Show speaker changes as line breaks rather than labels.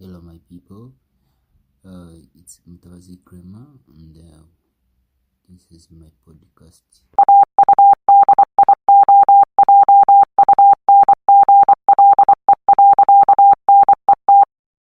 Hello, my people. Uh, it's Mutawazi Krema, and uh, this is my podcast.